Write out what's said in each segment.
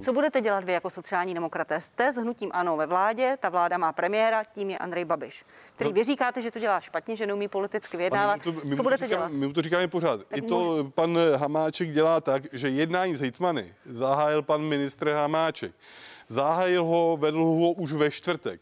Co budete dělat vy jako sociální demokraté? Jste s hnutím ANO ve vládě, ta vláda má premiéra, tím je Andrej Babiš, který vy říkáte, že to dělá špatně, že neumí politicky vyjednávat. My to- my Co budete říkáme- dělat? My mu to říkáme pořád. Tak I to pan Hamáček dělá tak, že jednání s hejtmany zahájil pan ministr Hamáček. Zahájil ho, vedl ho už ve čtvrtek.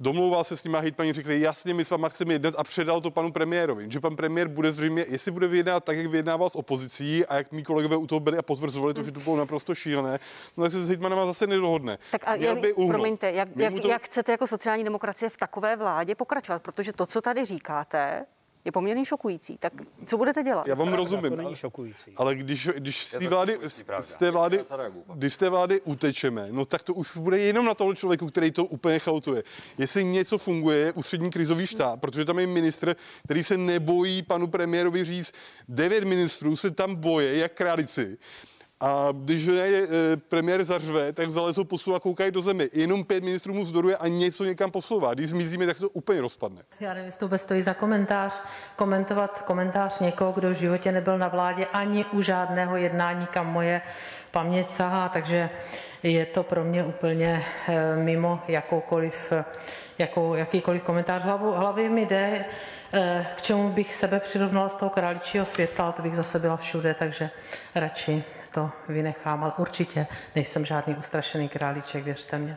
Domlouval se s nimi hejtmani, řekli, jasně, my s váma chceme jednat a předal to panu premiérovi. Že pan premiér bude zřejmě, jestli bude vyjednávat tak, jak vyjednával s opozicí a jak mý kolegové u toho byli a potvrzovali to, že to bylo naprosto šílené, no tak se s hejtmanama zase nedohodne. Tak a jak, by promiňte, jak, My jak, to- jak chcete jako sociální demokracie v takové vládě pokračovat? Protože to, co tady říkáte, je poměrně šokující. Tak co budete dělat? Já vám rozumím. To není ale- šokující. Ale když, když z té vlády, z, té vlády, když z té vlády utečeme, no tak to už bude jenom na toho člověku, který to úplně chautuje. Jestli něco funguje, je ústřední krizový štáb, protože tam je ministr, který se nebojí panu premiérovi říct, devět ministrů se tam boje, jak králici. A když je e, premiér zařve, tak zalezou po stůl a koukají do zemi. Jenom pět ministrů mu vzdoruje a něco někam posouvá. Když zmizíme, tak se to úplně rozpadne. Já nevím, jestli to vůbec stojí za komentář, komentovat komentář někoho, kdo v životě nebyl na vládě ani u žádného jednání, kam moje paměť sahá, takže je to pro mě úplně eh, mimo jakoukoliv, jakou, jakýkoliv komentář. Hlavu, hlavy mi jde, eh, k čemu bych sebe přirovnala z toho králičího světa, ale to bych zase byla všude, takže radši to vynechám, ale určitě nejsem žádný ustrašený králíček, věřte mě.